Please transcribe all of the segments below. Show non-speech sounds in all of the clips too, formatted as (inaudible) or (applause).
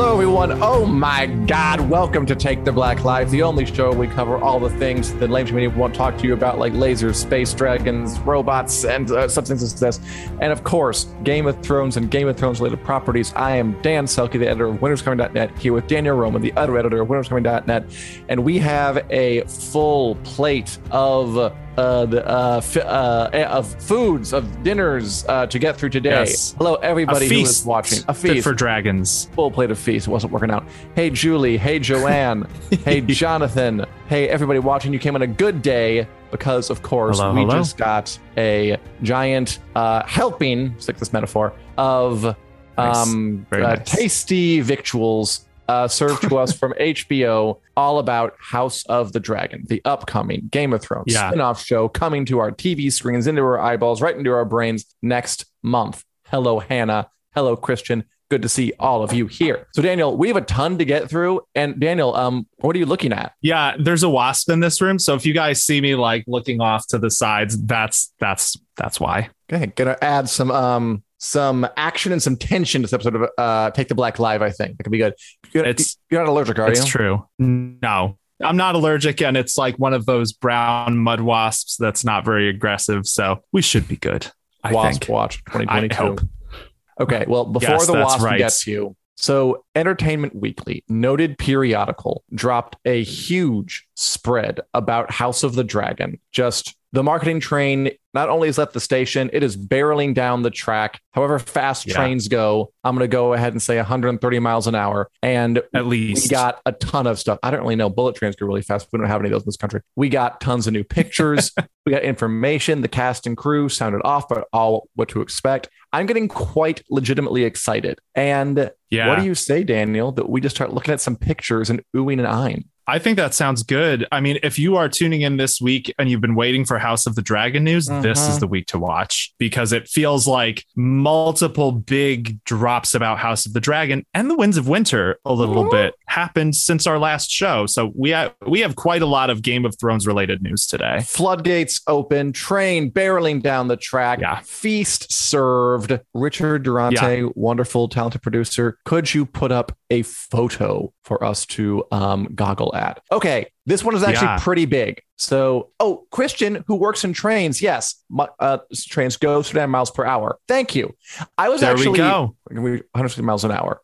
Hello, everyone. Oh my God. Welcome to Take the Black Lives, the only show we cover all the things that lame community won't talk to you about, like lasers, space dragons, robots, and uh, substances this. And of course, Game of Thrones and Game of Thrones related properties. I am Dan Selcke, the editor of WinterIsComing.net, here with Daniel Roman, the other editor of WinterIsComing.net. And we have a full plate of uh, the, uh, f- uh, of foods, of dinners uh, to get through today. Yes. Hello, everybody who is watching. A fit feast for dragons. full plate of feast It wasn't working out. Hey, Julie. Hey, (laughs) Joanne. hey, Jonathan. Hey, everybody watching. You came on a good day because, of course, Hello, we hello. just got a giant uh, helping, stick this metaphor, of Nice. um, uh, nice. tasty victuals uh, served to us from (laughs) HBO, all about House of the Dragon, the upcoming Game of Thrones Yeah. spin-off show coming to our TV screens, into our eyeballs, right into our brains next month. Hello, Hannah. Hello, Christian. Good to see all of you here. So, Daniel, we have a ton to get through. And Daniel, um, what are you looking at? Yeah, there's a wasp in this room. So if you guys see me like looking off to the sides, that's that's that's why. Okay, gonna add some um some action and some tension to this episode of uh Take the Black Live. I think that could be good. You're, It's- you're not allergic, are It's you? It's true. No. I'm not allergic and it's like one of those brown mud wasps that's not very aggressive. So we should be good. I Wasp think. Watch I 2022. hope. Okay, well, before Yes, the Wasp right. gets you, so Entertainment Weekly, noted periodical, dropped a huge spread about House of the Dragon. Just the marketing train not only has left the station, it is barreling down the track. However fast Yeah. trains go, I'm going to go ahead and say 130 miles an hour. And At least we got a ton of stuff. I don't really know. Bullet trains go really fast. We don't have any of those in this country. We got tons of new pictures. (laughs) we got information. The cast and crew sounded off, but all what to expect. I'm getting quite legitimately excited. And yeah. what do you say, Daniel, that we just start looking at some pictures and oohing and eyeing? I think that sounds good. I mean, if you are tuning in this week and you've been waiting for House of the Dragon news, this is the week to watch because it feels like multiple big drops about House of the Dragon and the Winds of Winter a little Mhm. bit happened since our last show. So we have we have quite a lot of Game of Thrones related news today. Floodgates open, train barreling down the track, Yeah. feast served. Richard Durante, wonderful, talented producer. Could you put up a photo for us to um, goggle at? Okay, this one is actually Yeah. pretty big. So, oh, Christian, who works in trains, yes, uh, trains go 39 miles per hour. Thank you. I was There actually we go. we 150 miles an hour.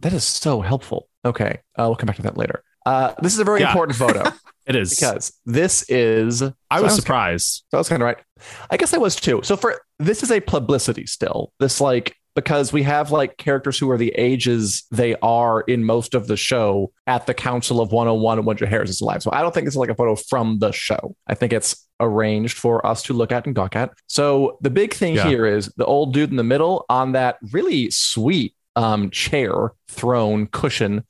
That is so helpful. Okay, uh, we'll come back to that later. Uh, this is a very Yeah. important photo (laughs) It is. because this is. I so was surprised. so I was kind of right. I guess I was too. So for this is a publicity still. This like because we have like characters who are the ages they are in most of the show at the Council of 101 and when Jaehaerys is alive. So I don't think it's like a photo from the show. I think it's arranged for us to look at and gawk at. So the big thing Yeah. here is the old dude in the middle on that really sweet um, chair, throne, cushion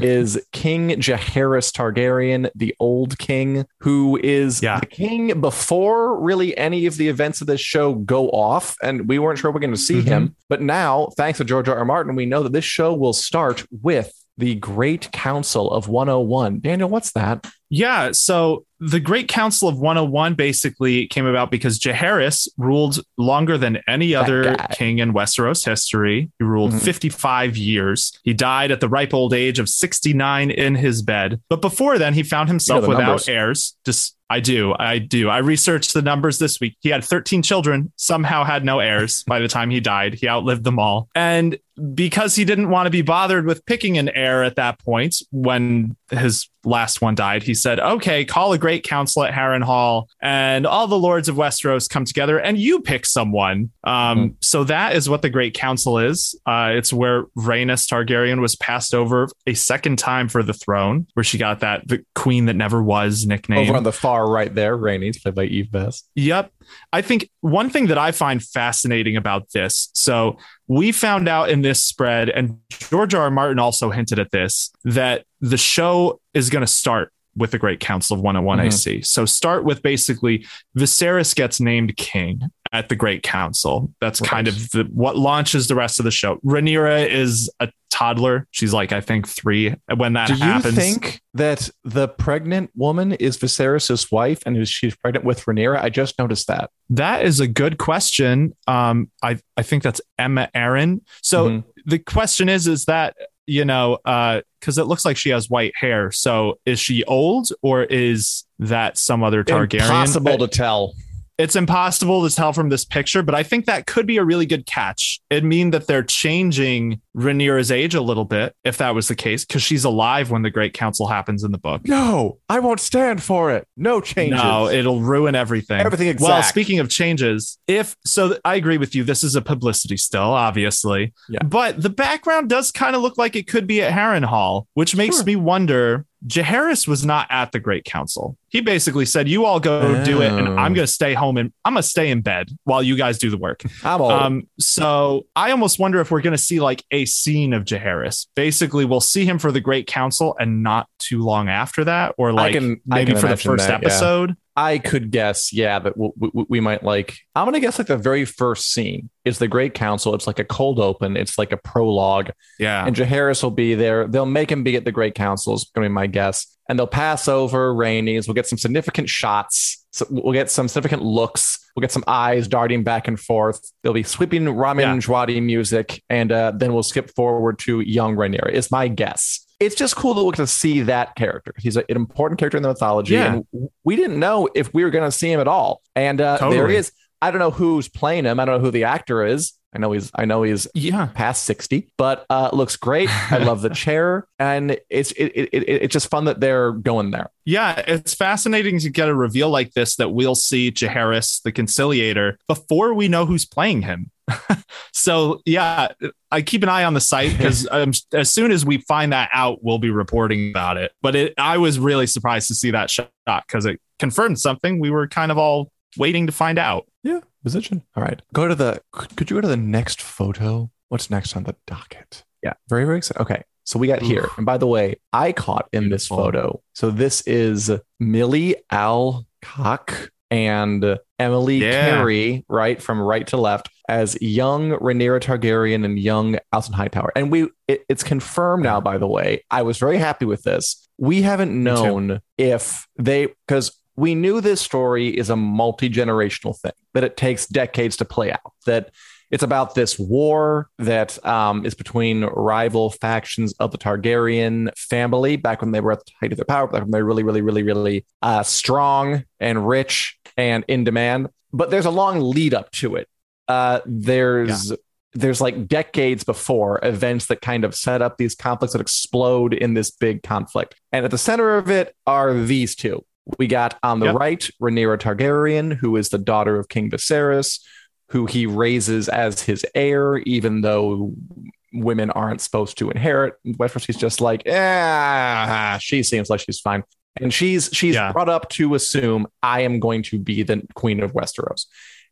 is (laughs) King Jaehaerys Targaryen, the old king, who is Yeah. the king before really any of the events of this show go off. And we weren't sure we're going to see Mhm. him. But now, thanks to George R. R. Martin, we know that this show will start with the Great Council of 101. Daniel, what's that? Yeah. So the Great Council of 101 basically came about because Jaehaerys ruled longer than any other king in Westeros history. He ruled Mhm. 55 years. He died at the ripe old age of 69 in his bed. But before then, he found himself the without numbers. heirs. Just I do. I do. I researched the numbers this week. He had 13 children, somehow had no heirs by the time he died. He outlived them all. And because he didn't want to be bothered with picking an heir at that point when his last one died, he said, okay, call a great council at Harrenhal and all the lords of Westeros come together and you pick someone. Um, mm-hmm. So that is what the great council is. Uh, it's where Rhaenys Targaryen was passed over a second time for the throne, where she got that the queen that never was nickname. Over on the far right there, Rhaenys, played by Eve Best. Yep. I think one thing that I find fascinating about this, so we found out in this spread, and George R. R. Martin also hinted at this, that the show is going to start with the Great Council of 101 mm-hmm. AC. So start with basically Viserys gets named king at the Great Council. That's right. kind of the, what launches the rest of the show. Rhaenyra is a toddler. She's like, I think three when that Do happens. Do you think that the pregnant woman is Viserys' wife and is she's pregnant with Rhaenyra? I just noticed that. That is a good question. Um, I, I think that's Aemma Arryn. So mm-hmm. the question is, is that you know, because uh, it looks like she has white hair. So is she old or is that some other Targaryen? Impossible to tell. It's impossible to tell from this picture, but I think that could be a really good catch. It'd mean that they're changing Rhaenyra's age a little bit if that was the case, because she's alive when the Great Council happens in the book. No, I won't stand for it. No changes. No, it'll ruin everything. Everything exact. Well, speaking of changes, if so, I agree with you. This is a publicity still, obviously. Yeah. But the background does kind of look like it could be at Harrenhal, which makes sure. me wonder Jaehaerys was not at the Great Council. He basically said, "You all go oh. do it, and I'm going to stay home and I'm going to stay in bed while you guys do the work." (laughs) I'm old. Um, so I almost wonder if we're going to see like a scene of Jaehaerys. Basically, we'll see him for the Great Council, and not too long after that, or like can, maybe for the first that, episode. Yeah. I could guess, yeah, that we, we, we, might like. I'm gonna guess like the very first scene is the Great Council. It's like a cold open. It's like a prologue. Yeah, and Jaehaerys will be there. They'll make him be at the Great Council. Is gonna be my guess. And they'll pass over Rhaenys. We'll get some significant shots. So we'll get some significant looks. We'll get some eyes darting back and forth. There'll be sweeping Ramin yeah. music, and uh, then we'll skip forward to young Rhaenyra. Is my guess it's just cool to look to see that character. He's an important character in the mythology, yeah. and we didn't know if we were going to see him at all. And uh, totally. there he is. I don't know who's playing him. I don't know who the actor is. I know he's I know he's yeah past 60, but uh looks great. I love the (laughs) chair and it's it, it, it, it's just fun that they're going there. Yeah, it's fascinating to get a reveal like this that we'll see Jaehaerys, the conciliator before we know who's playing him. (laughs) so yeah, I keep an eye on the site because um, as soon as we find that out, we'll be reporting about it. But it, I was really surprised to see that shot because it confirmed something we were kind of all waiting to find out. Yeah, position. All right, go to the. Could you go to the next photo? What's next on the docket? Yeah, very very excited. Okay, so we got here, and by the way, I caught in this photo. So this is Millie Alcock and Emily yeah. Carey, right from right to left, as young Rhaenyra Targaryen and young Alicent Hightower. And we, it, it's confirmed now. By the way, I was very happy with this. We haven't known if they because we knew this story is a multi generational thing that it takes decades to play out. That it's about this war that um, is between rival factions of the Targaryen family back when they were at the height of their power, back when they were really, really, really, really uh, strong and rich and in demand. But there's a long lead up to it. Uh, there's yeah. there's like decades before events that kind of set up these conflicts that explode in this big conflict. And at the center of it are these two. We got on the yep. right Rhaenyra Targaryen, who is the daughter of King Viserys who he raises as his heir, even though women aren't supposed to inherit. Westeros, he's just like, ah, she seems like she's fine. And she's she's yeah. brought up to assume I am going to be the queen of Westeros.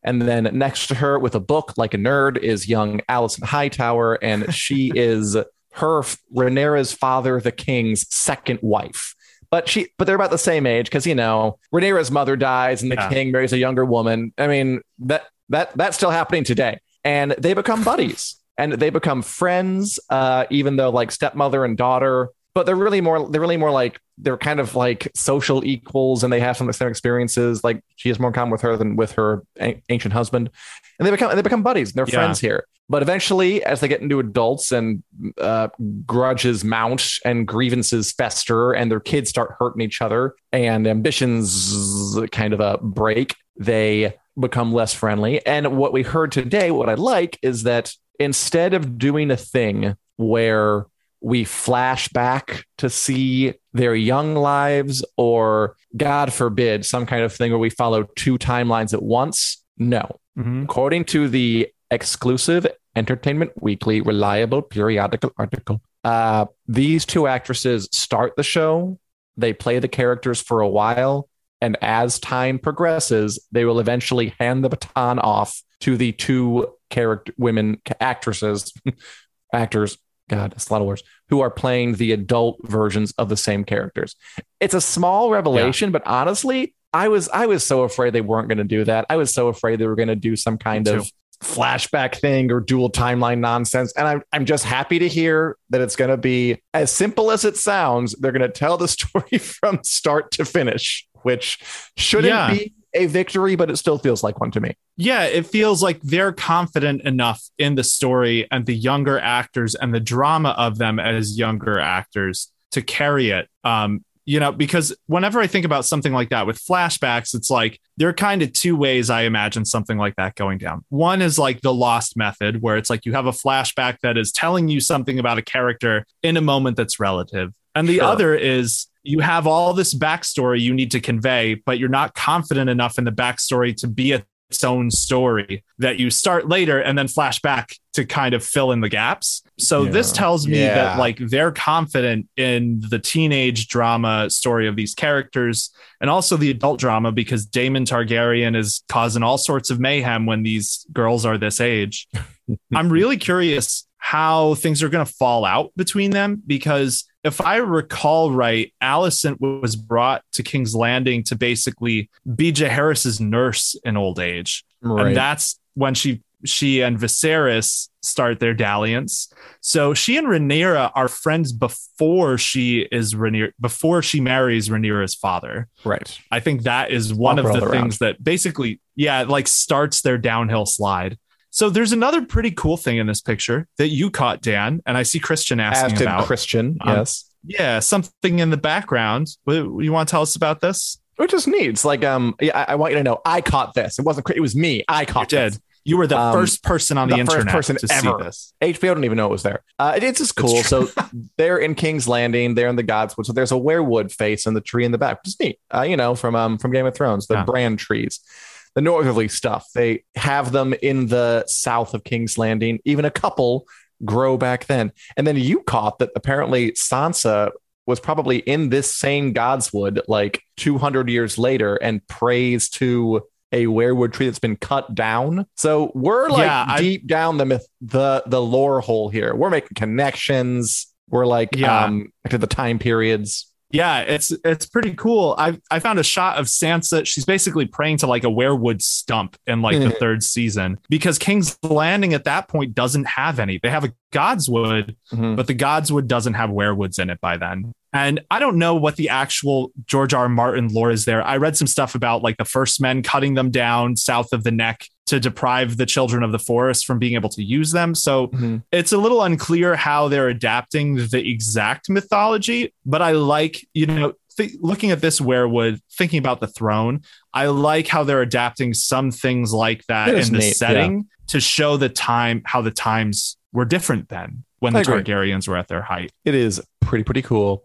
And then next to her with a book like a nerd is young Alicent Hightower, and she (laughs) is her Rhaenyra's father, the king's second wife. But she, but they're about the same age because you know Rhaenyra's mother dies and the yeah. king marries a younger woman. I mean that that that's still happening today, and they become buddies and they become friends. Uh, even though like stepmother and daughter, but they're really more they're really more like they're kind of like social equals, and they have some of the same experiences. Like she has more in common with her than with her ancient husband, and they become they become buddies. And they're yeah. friends here. But eventually, as they get into adults and uh, grudges mount and grievances fester and their kids start hurting each other and ambitions kind of a break, they become less friendly. And what we heard today, what I like is that instead of doing a thing where we flash back to see their young lives or god forbid some kind of thing where we follow two timelines at once no Mhm. according to the exclusive entertainment weekly reliable periodical article uh, these two actresses start the show they play the characters for a while and as time progresses they will eventually hand the baton off to the two character women actresses (laughs) actors god it's a lot of words who are playing the adult versions of the same characters. It's a small revelation but honestly i was i was so afraid they weren't going to do that. I was so afraid they were going to do some kind Me of flashback thing or dual timeline nonsense and i'm, I'm just happy to hear that it's going to be as simple as it sounds they're going to tell the (laughs) story from start to finish which shouldn't Yeah. be a victory but it still feels like one to me yeah, it feels like they're confident enough in the story and the younger actors and the drama of them as younger actors to carry it. Um, you know, because whenever I think about something like that with flashbacks, it's like there are kind of two ways I imagine something like that going down. One is like the lost method, where it's like you have a flashback that is telling you something about a character in a moment that's relative. And the Sure. other is you have all this backstory you need to convey, but you're not confident enough in the backstory to be a its own story that you start later and then flash back to kind of fill in the gaps. So Yeah. this tells me Yeah. that like they're confident in the teenage drama story of these characters and also the adult drama because Daemon Targaryen is causing all sorts of mayhem when these girls are this age. (laughs) I'm really curious how things are going to fall out between them because if I recall right, Alicent was brought to King's Landing to basically be Jaehaerys's nurse in old age, and that's when she she and Viserys start their dalliance. So she and Rhaenyra are friends before she is Rhaenyra before she marries Rhaenyra's father. right I think that is one of the things that basically, yeah, like starts their downhill slide. So there's another pretty cool thing in this picture that you caught, Dan, and I see Christian as asking to about. christian Um, yes yeah, something in the background. You want to tell us about this? which is neat. It's like, um, yeah, I, I want you to know, I caught this. It wasn't, it was me. I caught. You caught did. this. You were the Um, first person on the, the first internet person to ever. see this. HBO didn't even know it was there. Uh, it- it's just cool. So (laughs) they're in King's Landing. They're in the Godswood. So there's a weirwood face in the tree in the back, which is neat. Uh, you know, from um from Game of Thrones, the Yeah. brand trees, the northerly stuff. They have them in the south of King's Landing. Even a couple grow back then. And then you caught that apparently Sansa was probably in this same Godswood like 200 years later and prays to a weirwood tree that's been cut down. So we're like Yeah, I- deep down the myth, the the lore hole here. We're making connections. We're like Yeah. um to the time periods. Yeah, it's it's pretty cool. I I found a shot of Sansa. She's basically praying to like a weirwood stump in like the third season because King's Landing at that point doesn't have any. They have a Godswood, Mhm. but the Godswood doesn't have weirwoods in it by then. And I don't know what the actual George R. R. Martin lore is there. I read some stuff about like the first men cutting them down south of the neck to deprive the children of the forest from being able to use them. So Mhm. it's a little unclear how they're adapting the exact mythology, but I like, you know, th- looking at this weirwood, thinking about the throne, I like how they're adapting some things like that in the setting to show the time, how the times were different then when I the agree. Targaryens were at their height. It is pretty pretty cool.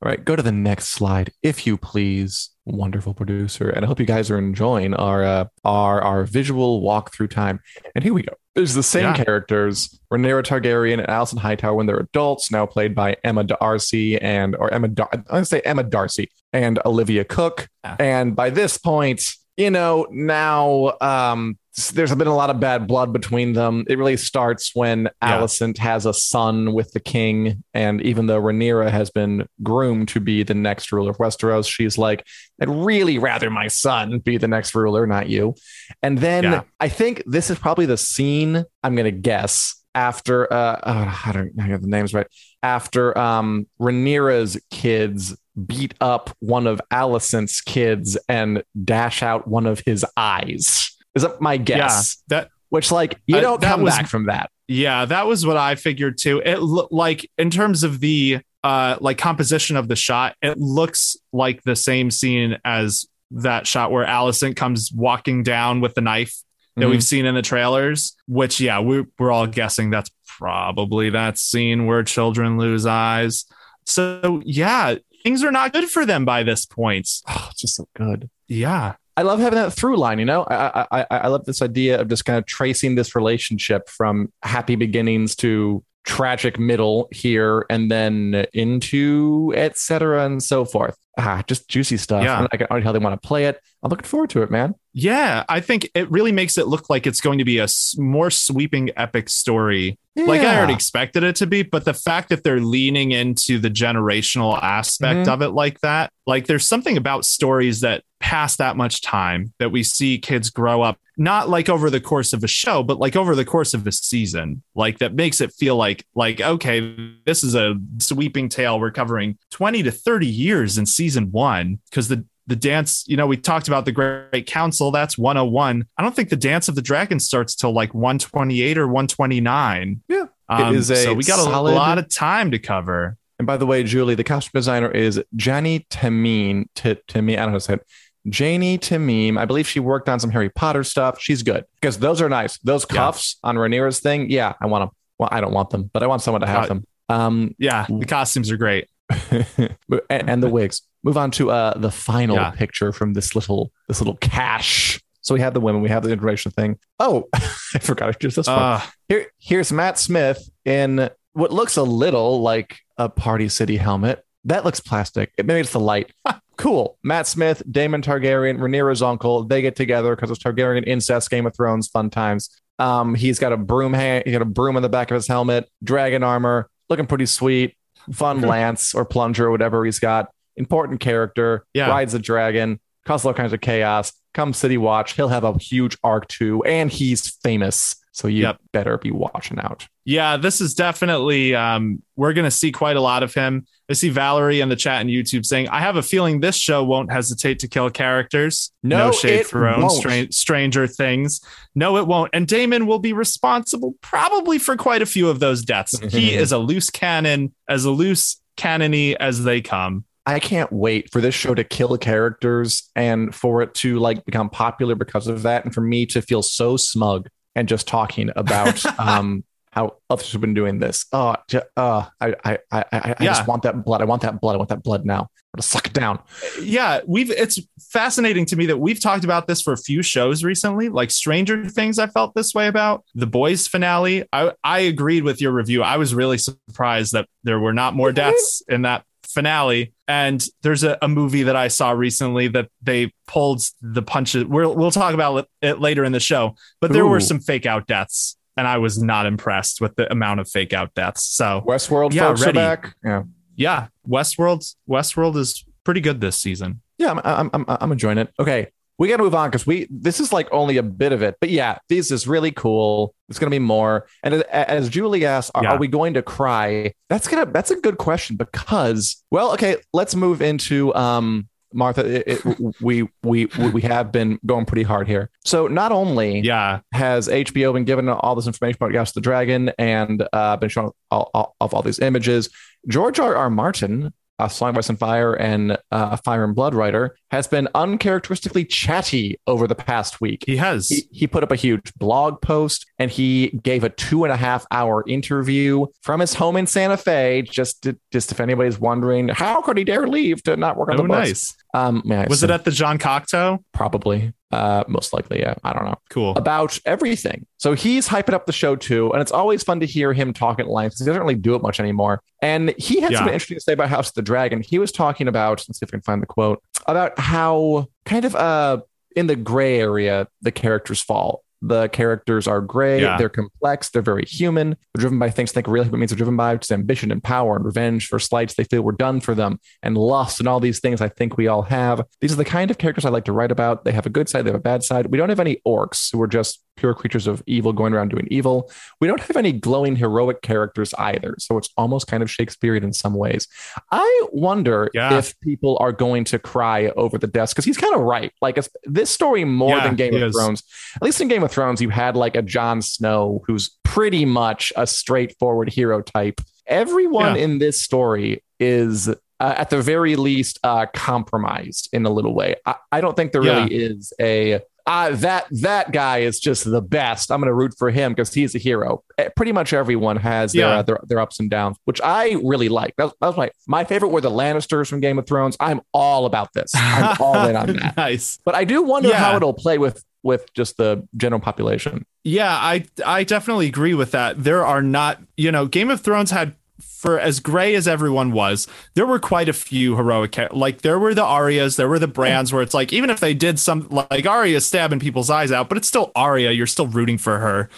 All right, go to the next slide, if you please. wonderful producer, and I hope you guys are enjoying our uh, our our visual walk through time. And here we go. There's the same Yeah. characters, Rhaenyra Targaryen and Alicent Hightower when they're adults, now played by Emma Darcy and or Emma. Dar- I'm gonna say Emma Darcy and Olivia Cooke. Yeah. And by this point, you know, now um, there's been a lot of bad blood between them. It really starts when Yeah. Alicent has a son with the king, and even though Rhaenyra has been groomed to be the next ruler of Westeros, she's like, I'd really rather my son be the next ruler, not you. And then Yeah. I think this is probably the scene I'm going to guess after uh, uh I don't know, I have the names right after um Rhaenyra's kids beat up one of Alicent's kids and dash out one of his eyes. Is that my guess? Yeah, that Which like you Uh, don't that come was- back from that. yeah, that was what I figured too. It looked like in terms of the uh like composition of the shot, it looks like the same scene as that shot where Alicent comes walking down with the knife that Mhm. we've seen in the trailers. Which yeah, we we're all guessing that's probably that scene where children lose eyes. So yeah, things are not good for them by this point. (sighs) Oh, just so good. Yeah. I love having that through line. You know, I, I I I love this idea of just kind of tracing this relationship from happy beginnings to tragic middle here, and then into et cetera and so forth. Ah, just juicy stuff. Yeah. I can already tell they want to play it. I'm looking forward to it, man. Yeah, I think it really makes it look like it's going to be a more sweeping epic story like I Yeah. already expected it to be, but the fact that they're leaning into the generational aspect Mhm. of it like that, like there's something about stories that pass that much time that we see kids grow up, not like over the course of a show, but like over the course of a season, like that makes it feel like, like, okay, this is a sweeping tale. We're covering 20 to 30 years in season one because the the dance, you know, we talked about the Great Council. That's 101. I don't think the Dance of the Dragon starts till like 128 or 129. Yeah. Um, It is a so we got a lot of time to cover. And by the way, Julie, the costume designer is Janie Tameen. T- Tameen, I don't know how to say it. Janie Tamim. I believe she worked on some Harry Potter stuff. She's good because those are nice. Those Yeah. cuffs on Rhaenyra's thing. Yeah, I want them. Well, I don't want them, but I want someone to have Uh, them. Um, Yeah, the costumes are great. (laughs) and, and the wigs. Move on to uh, the final Yeah. picture from this little this little cache. So we have the women, we have the integration thing. Oh, (laughs) I forgot to choose this one. Uh, Here, here's Matt Smith in what looks a little like a Party City helmet. That looks plastic. It maybe it's the light. cool. Matt Smith, Daemon Targaryen, Rhaenyra's uncle. They get together because it's Targaryen incest, Game of Thrones, fun times. Um, he's got a broom hand. He got a broom on the back of his helmet, dragon armor, looking pretty sweet. Fun (laughs) lance or plunger or whatever he's got. Important character. Yeah. Rides a dragon. Causes all kinds of chaos. Come City Watch. He'll have a huge arc too, and he's famous. So you Yep. better be watching out. yeah, this is definitely um, we're gonna see quite a lot of him. I see Valerie in the chat and YouTube saying, "I have a feeling this show won't hesitate to kill characters." No, shade it for own Stranger Things. No, it won't. And Daemon will be responsible probably for quite a few of those deaths. he (laughs) is a loose cannon, as a loose cannony as they come. I can't wait for this show to kill characters and for it to like become popular because of that, and for me to feel so smug and just talking about (laughs) um how others have been doing this. Oh, uh, I I I I, I Yeah. just want that blood. I want that blood. I want that blood now. I'm gonna suck it down. yeah we've it's fascinating to me that we've talked about this for a few shows recently like stranger things i felt this way about the boys finale i i agreed with your review i was really surprised that there were not more deaths in that finale and there's a, a movie that i saw recently that they pulled the punches we'll, we'll talk about it later in the show but there Ooh. were some fake out deaths and i was not impressed with the amount of fake out deaths so Westworld Yeah, ready. Yeah, yeah westworld westworld is pretty good this season yeah, I'm I'm I'm, I'm enjoying it. Okay. We got to move on because we this is like only a bit of it, but yeah, this is really cool. It's gonna be more. And as, as Julie asked, are, Yeah. are we going to cry? That's gonna that's a good question because well, okay, let's move into um Martha. It, it, we we we have been going pretty hard here. So not only yeah has HBO been given all this information about Gas the Dragon and uh, been shown all, all, of all these images, George R. R. Martin a Song of Ice and Fire and uh, Fire and Blood writer, has been uncharacteristically chatty over the past week. He has. He, he put up a huge blog post and he gave a two and a half hour interview from his home in Santa Fe. Just, to, just if anybody's wondering, how could he dare leave to not work on oh, the books? nice. Um, Was it at the John Cocteau? probably? Uh, most likely, yeah. I don't know Cool. about everything. So he's hyping up the show too, and it's always fun to hear him talk at length he doesn't really do it much anymore. And he had Yeah. something interesting to say about House of the Dragon. He was talking about, let's see if I can find the quote about how kind of uh in the gray area the characters fall. The characters are gray, Yeah. they're complex, they're very human, they're driven by things they think real human beings are driven by, which is ambition and power and revenge for slights they feel were done for them, and lust and all these things I think we all have. These are the kind of characters I like to write about. They have a good side, they have a bad side. We don't have any orcs who are just pure creatures of evil going around doing evil. We don't have any glowing heroic characters either. So it's almost kind of Shakespearean in some ways. I wonder Yeah. if people are going to cry over the deaths because he's kind of right. Like this story more Yeah, than Game of is. Thrones. At least in Game of Thrones, you had like a Jon Snow who's pretty much a straightforward hero type. Everyone Yeah. in this story is. Uh, at the very least, uh, compromised in a little way. I, I don't think there Yeah. really is a uh, that that guy is just the best. I'm going to root for him because he's a hero. Eh, Pretty much everyone has their, Yeah. uh, their their ups and downs, which I really like. That was, that was my my favorite were the Lannisters from Game of Thrones. I'm all about this. I'm (laughs) all in on that. nice. But I do wonder Yeah. how it'll play with with just the general population. Yeah, I I definitely agree with that. There are not, you know, Game of Thrones had for as gray as everyone was, there were quite a few heroic like there were the Aryas, there were the brands where it's like even if they did some like Arya stabbing people's eyes out, but it's still Arya, you're still rooting for her.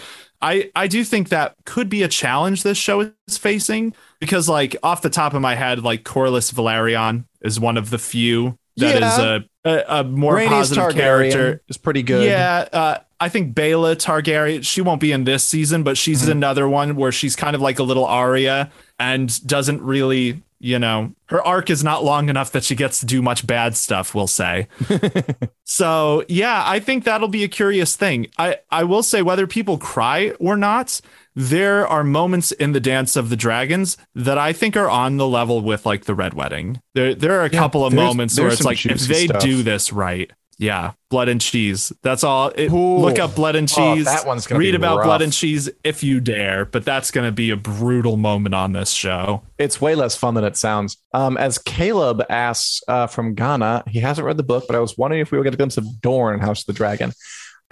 I I do think that could be a challenge this show is facing because like off the top of my head, like Corlys Velaryon is one of the few that is Yeah. a, a a more Rhaenys positive Targaryen character. is pretty good. Yeah, uh, I think Baela Targaryen. She won't be in this season, but she's Mm-hmm. another one where she's kind of like a little Arya and doesn't really, you know, her arc is not long enough that she gets to do much bad stuff. We'll say. (laughs) so yeah, I think that'll be a curious thing. I I will say whether people cry or not. There are moments in the Dance of the Dragons that I think are on the level with like the Red Wedding. There, there are a Yeah, couple of moments where it's like if they stuff. do this right, yeah, blood and cheese. That's all. It, look up blood and Oh, cheese. that one's gonna read about rough. blood and cheese if you dare. But that's going to be a brutal moment on this show. It's way less fun than it sounds. Um, as Caleb asks uh, from Ghana, he hasn't read the book, but I was wondering if we would get a glimpse of Dorne in House of the Dragon.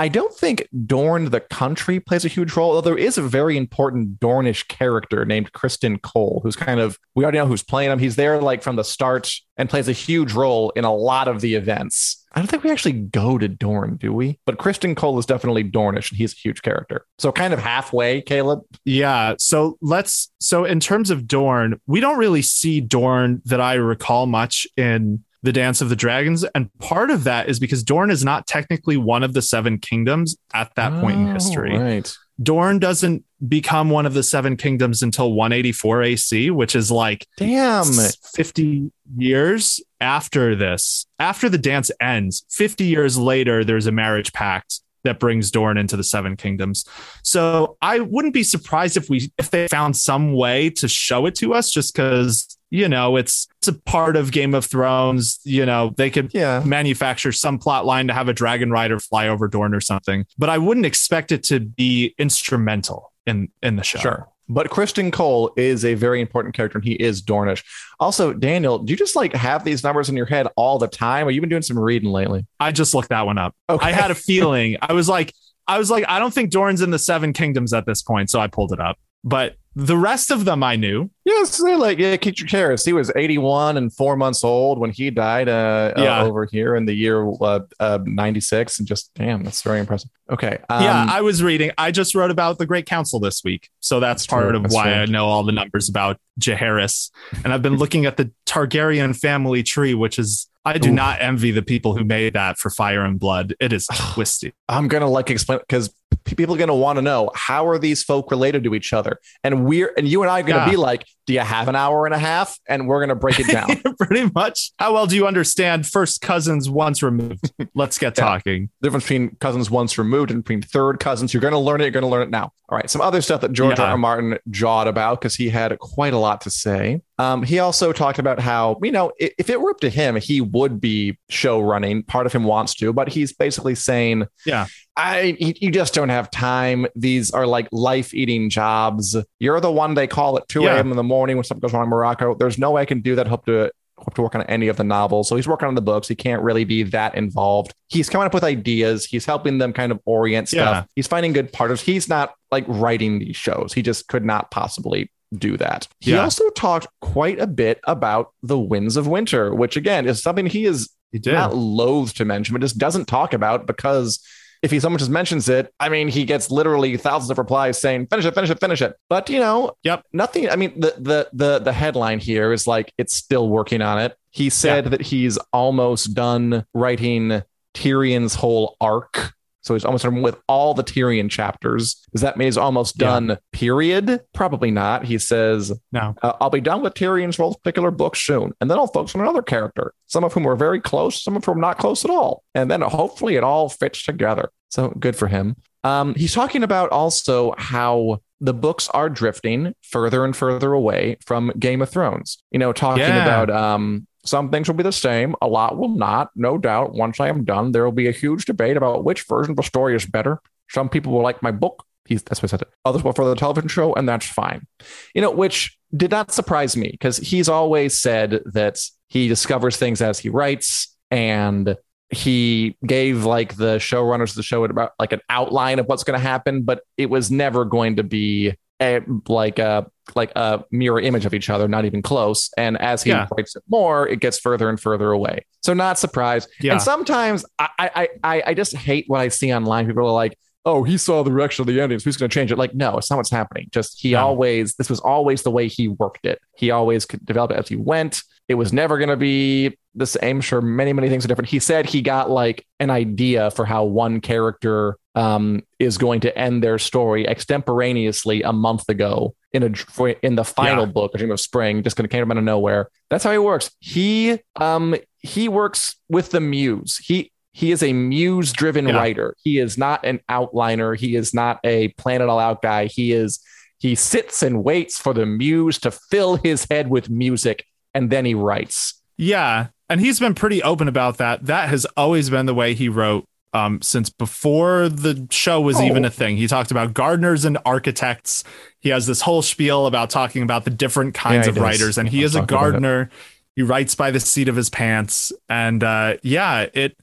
I don't think Dorne, the country, plays a huge role, although there is a very important Dornish character named Criston Cole, who's kind of, we already know who's playing him. He's there like from the start and plays a huge role in a lot of the events. I don't think we actually go to Dorne, do we? But Criston Cole is definitely Dornish and he's a huge character. So kind of halfway, Caleb. Yeah. So let's. So in terms of Dorne, we don't really see Dorne that I recall much in the Dance of the Dragons, and part of that is because Dorne is not technically one of the seven kingdoms at that point in Oh, history. Right. Dorne doesn't become one of the seven kingdoms until 184 AC, which is like Damn. 50 years after this. After the dance ends, 50 years later, there's a marriage pact that brings Dorn into the seven kingdoms. So I wouldn't be surprised if we if they found some way to show it to us just because you know it's it's a part of Game of Thrones. You know, they could Yeah. manufacture some plot line to have a dragon rider fly over Dorne or something. But I wouldn't expect it to be instrumental in in the show. Sure. But Criston Cole is a very important character and he is Dornish. Also, Daniel, do you just like have these numbers in your head all the time? Or you been doing some reading lately? I just looked that one up. Okay. I had a (laughs) feeling. I was like, I was like, I don't think Dorne's in the Seven Kingdoms at this point, so I pulled it up. But the rest of them I knew. Yes, they're like, yeah, chairs. He was 81 and four months old when he died uh, uh, over here in the year uh, uh, 96. And just, damn, that's very impressive. Okay. Um, yeah, I was reading. I just wrote about the Great Council this week, so that's, That's part true. of That's why true. I know all the numbers about Jaehaerys. And I've been (laughs) looking at the Targaryen family tree, which is I do Oof. not envy the people who made that for Fire and Blood. It is (sighs) twisty. I'm going to like explain because people are going to want to know how are these folk related to each other, and we're and you and I are going to Yeah. be like, do you have an hour and a half? And we're going to break it (laughs) down. Pretty much. How well do you understand first cousins once removed? (laughs) Let's get Yeah. talking. the difference between cousins once removed and between third cousins. You're going to learn it. You're going to learn it now. All right. Some other stuff that George Yeah. R. R. Martin jawed about because he had quite a lot to say. Um, he also talked about how, you know, i- if it were up to him, he would be show running. Part of him wants to, but he's basically saying, Yeah. I, you just don't have time. These are like life eating jobs. You're the one they call at 2 Yeah. a.m. in the morning when something goes wrong in Morocco. There's no way I can do that. Hope to hope to work on any of the novels. So he's working on the books. He can't really be that involved. He's coming up with ideas. He's helping them kind of orient stuff. Yeah. He's finding good partners. He's not like writing these shows. He just could not possibly do that. He Yeah. also talked quite a bit about the winds of winter, which again is something he is He not loath to mention, but just doesn't talk about because if he someone just mentions it, I mean, he gets literally thousands of replies saying, finish it, finish it, finish it. But you know, Yep. nothing. I mean, the the the the headline here is like it's still working on it. He said that he's almost done writing Tyrion's whole arc. So he's almost done with all the Tyrion chapters. Does that mean he's almost Yeah. done? Period. Probably not. He says No. uh, I'll be done with Tyrion's whole particular book soon, and then I'll focus on another character, some of whom are very close, some of whom not close at all, and then hopefully it all fits together. So good for him. Um, he's talking about also how the books are drifting further and further away from Game of Thrones. You know, talking Yeah. about um, some things will be the same, a lot will not. No doubt. Once I am done, there will be a huge debate about which version of the story is better. Some people will like my book. He's, that's what I said. Others will for the television show, and that's fine you know, which did not surprise me because he's always said that he discovers things as he writes and he gave like the showrunners of the show about like an outline of what's going to happen, but it was never going to be a, like a like a mirror image of each other, not even close. And as he Yeah. writes it more, it gets further and further away. So not surprised. Yeah. And sometimes I, I I I just hate what I see online. People are like, "Oh, he saw the direction of the ending, so he's going to change it." Like, no, it's not what's happening. Just he No. always this was always the way he worked it. He always could develop it as he went. It was never going to be the same. Sure, many many things are different. He said he got like an idea for how one character um, is going to end their story extemporaneously a month ago in a in the final Yeah. book, A Dream of Spring, just kind of came out of nowhere. That's how he works. He um he works with the muse. He he is a muse driven Yeah. writer. He is not an outliner. He is not a plan it all out guy. He is he sits and waits for the muse to fill his head with music and then he writes. Yeah. And he's been pretty open about that. That has always been the way he wrote um, since before the show was Oh. even a thing. He talked about gardeners and architects. He has this whole spiel about talking about the different kinds Yeah, of does. writers. And he I'll is a talk about it. gardener. He writes by the seat of his pants. And uh, yeah, it.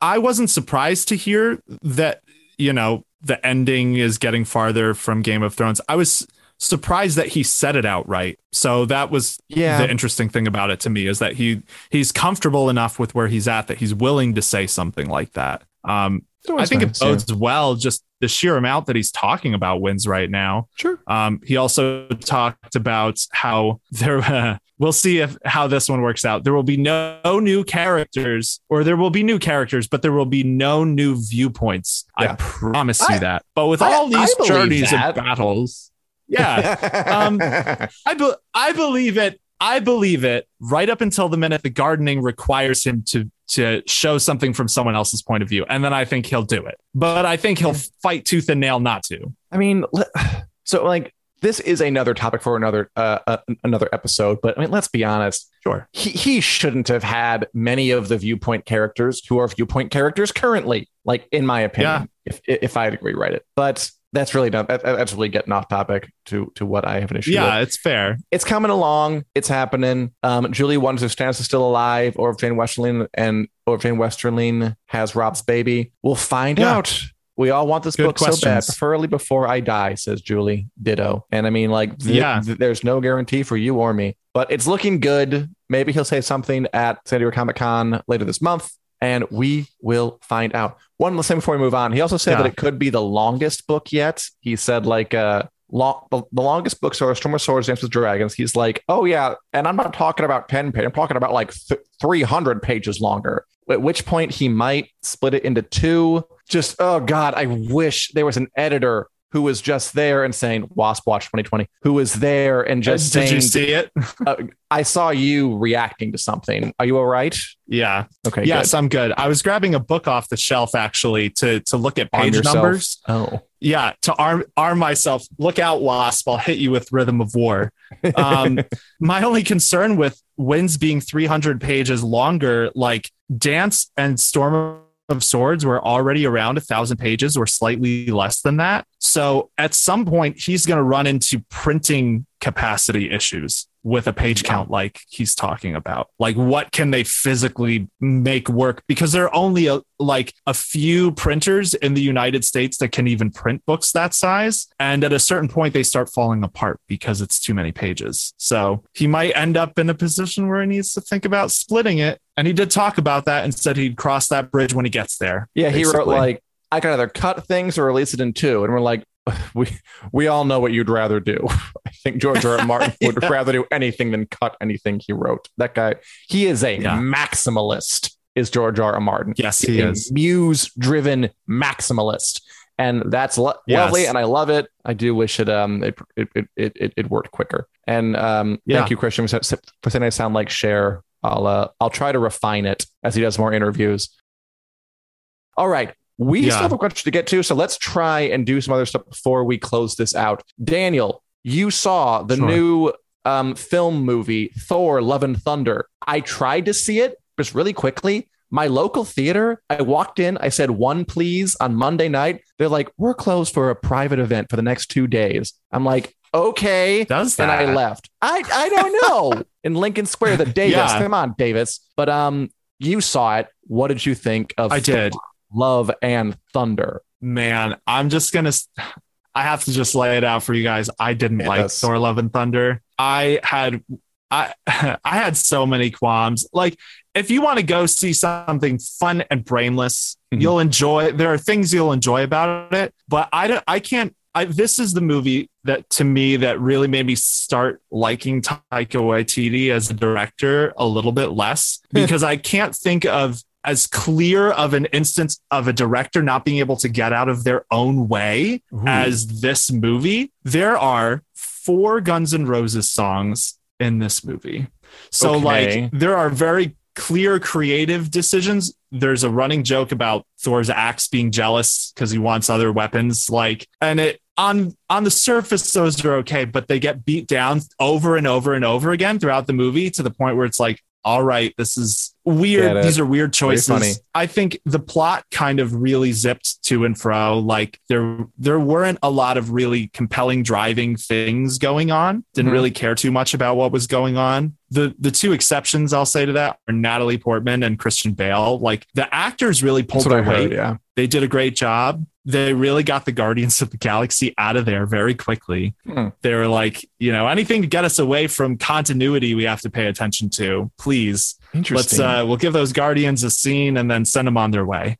I wasn't surprised to hear that, you know, the ending is getting farther from Game of Thrones. I was surprised that he said it outright. So that was Yeah. the interesting thing about it to me is that he he's comfortable enough with where he's at that he's willing to say something like that. Um, I think nice, it yeah. bodes well just the sheer amount that he's talking about Winds right now. Sure. Um, he also talked about how there. (laughs) we'll see if how this one works out. There will be no, new characters, or there will be new characters, but there will be no new viewpoints. I Yeah. promise you I- that. But with I- all these journeys and battles, yeah, (laughs) um, I be- I believe it. I believe it right up until the minute the gardening requires him to to show something from someone else's point of view, and then I think he'll do it. But I think he'll fight tooth and nail not to. I mean, (sighs) so like this is another topic for another uh, uh, another episode. But I mean, let's be honest. Sure. He he shouldn't have had many of the viewpoint characters who are viewpoint characters currently. Like in my opinion, if if I'd rewrite it, but that's really not that, that's really getting off topic to to what I have an issue with Yeah, it's fair. it's coming along. It's happening. Um, Julie wonders if Stannis is still alive, or if Jeyne Westerling and or if Jeyne Westerling has Robb's baby. We'll find Yeah. out. We all want this Good book so bad, questions. preferably before I die, says Julie. Ditto. And I mean, like, th- Yeah. th- there's no guarantee for you or me, but it's looking good. Maybe he'll say something at San Diego Comic Con later this month, and we will find out. One last thing before we move on. He also said Yeah. that it could be the longest book yet. He said, like, uh, long, the, the longest books are Storm of Swords, Dance with Dragons. He's like, oh yeah, and I'm not talking about ten pages. I'm talking about like th- 300 pages longer. At which point he might split it into two. just oh god, I wish there was an editor who was just there and saying Wasp Watch 2020, who was there and just Did saying, you see it? uh, I saw you reacting to something. Are you all right? Yeah. Okay. yes, I'm good. I was grabbing a book off the shelf actually to to look at page numbers. Oh. Yeah, to arm arm myself. Look out, Wasp! I'll hit you with Rhythm of War. Um, (laughs) my only concern with Winds being 300 pages longer, like Dance and Storm of Swords were already around a thousand pages or slightly less than that. So at some point, he's going to run into printing capacity issues with a page count like he's talking about. Like, what can they physically make work? Because there are only a, like a few printers in the United States that can even print books that size. And at a certain point, they start falling apart because it's too many pages. So he might end up in a position where he needs to think about splitting it. And he did talk about that and said he'd cross that bridge when he gets there. Yeah, he wrote like I can either cut things or release it in two, and we're like, (laughs) we we all know what you'd rather do. (laughs) I think George R. R. Martin (laughs) would rather do anything than cut anything he wrote. That guy, he is a Yeah. maximalist. Is George R. R. Martin? Yes, he a is. muse-driven maximalist, and that's lo- Yes. lovely, and I love it. I do wish it um it it it it, it, worked quicker. And um, Yeah. thank you, Christian, for for saying I sound like Cher. I'll uh, I'll try to refine it as he does more interviews. All right. We Yeah. still have a question to get to, so let's try and do some other stuff before we close this out. Daniel, you saw the Sure. new um, film movie Thor: Love and Thunder. I tried to see it just really quickly. My local theater, I walked in, I said one please on Monday night. They're like, we're closed for a private event for the next two days. I'm like, okay. Does And? I left. I I don't know. (laughs) in Lincoln Square, the Davis. Yeah. Come on, Davis. But um, you saw it. What did you think of I did. Love and Thunder? man, I'm just gonna. I have to just lay it out for you guys. I didn't like Thor: Love and Thunder. I had, I, (laughs) I had so many qualms. Like, if you want to go see something fun and brainless, Mhm. you'll enjoy. There are things you'll enjoy about it, but I don't. I can't. I, this is the movie that to me that really made me start liking Taika Waititi as a director a little bit less (laughs) because I can't think of as clear of an instance of a director not being able to get out of their own way as this movie. There are four Guns N' Roses songs in this movie. So, Okay. like, there are very clear creative decisions. There's a running joke about Thor's axe being jealous because he wants other weapons. Like, and it on on the surface, those are okay, but they get beat down over and over and over again throughout the movie to the point where it's like, all right, this is weird. These are weird choices. I think the plot kind of really zipped to and fro. Like there, there weren't a lot of really compelling driving things going on. Didn't Mhm. really care too much about what was going on. The the two exceptions I'll say to that are Natalie Portman and Christian Bale. Like the actors really pulled what I their weight. heard. Yeah. They did a great job. They really got the Guardians of the Galaxy out of there very quickly. Hmm. They were like, you know, anything to get us away from continuity, we have to pay attention to. Please, let's uh, we'll give those Guardians a scene and then send them on their way.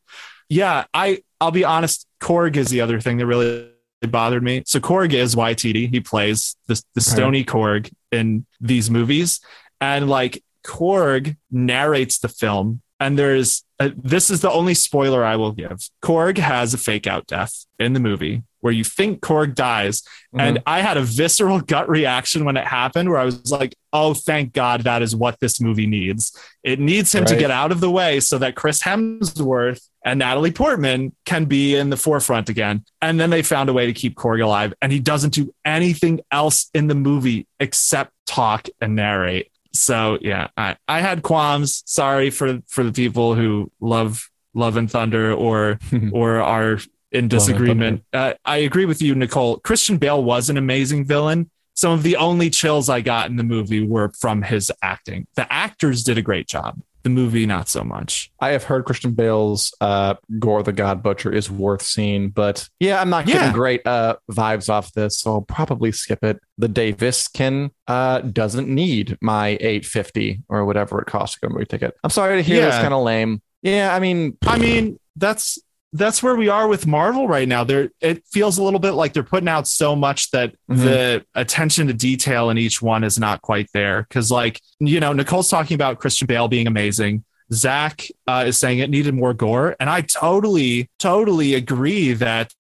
Yeah, I I'll be honest. Korg is the other thing that really bothered me. So Korg is YTD. He plays the the stony Korg in these movies, and like Korg narrates the film. And there's uh this is the only spoiler I will give. Korg has a fake out death in the movie where you think Korg dies, Mhm. and I had a visceral (laughs) gut reaction when it happened where I was like, oh, thank God that is what this movie needs. It needs him to get out of the way so that Chris Hemsworth and Natalie Portman can be in the forefront again. And then they found a way to keep Korg alive, and he doesn't do anything else in the movie except talk and narrate. So yeah, I, I had qualms. Sorry for for the people who love Love and Thunder or (laughs) or are in disagreement. Uh, I agree with you, Nicole. Christian Bale was an amazing villain. Some of the only chills I got in the movie were from his acting. The actors did a great job. The movie, not so much. I have heard Christian Bale's uh, Gorr the God Butcher is worth seeing, but yeah, I'm not getting Yeah. great uh, vibes off this, so I'll probably skip it. The Daviskin uh, doesn't need my 850 or whatever it costs to a movie ticket. I'm sorry to hear it's Yeah. kind of lame. Yeah, I mean, I mean, that's that's where we are with Marvel right now. There, it feels a little bit like they're putting out so much that Mhm. the attention to detail in each one is not quite there. Because, like, you know, Nicole's talking about Christian Bale being amazing. Zach uh, is saying it needed more gore, and I totally, totally agree that